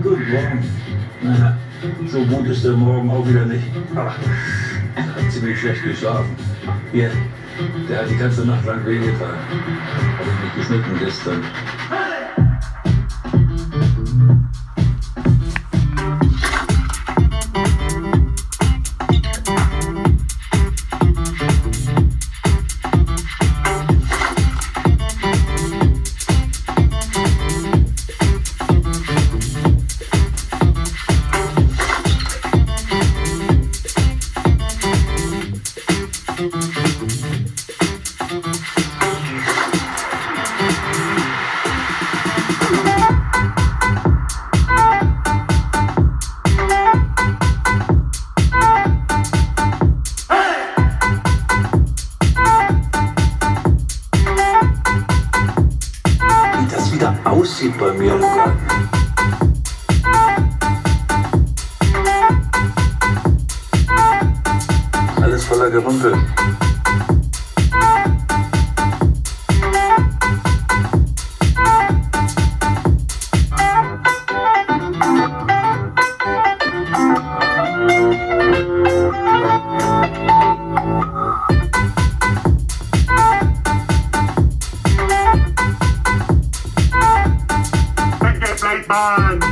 Guten Morgen. Naja, so gut ist der Morgen auch wieder nicht. Ach, hat ziemlich schlecht geschlafen. Hier, der hat die ganze Nacht lang wehgetan. Habe ich mich geschnitten gestern. Aussieht bei mir im Garten. Alles voller Gerümpel. night man.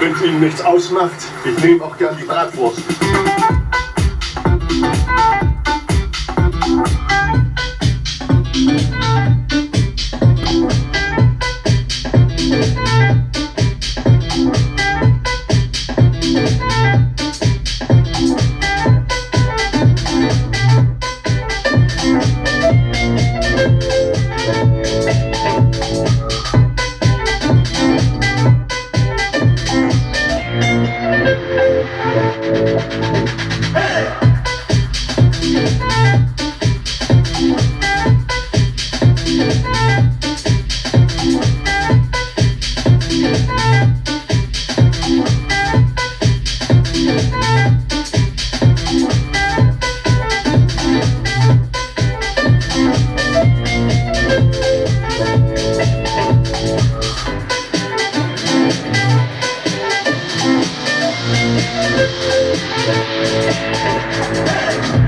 Wenn es Ihnen nichts ausmacht, ich nehme auch gern die Bratwurst. Thank Hey!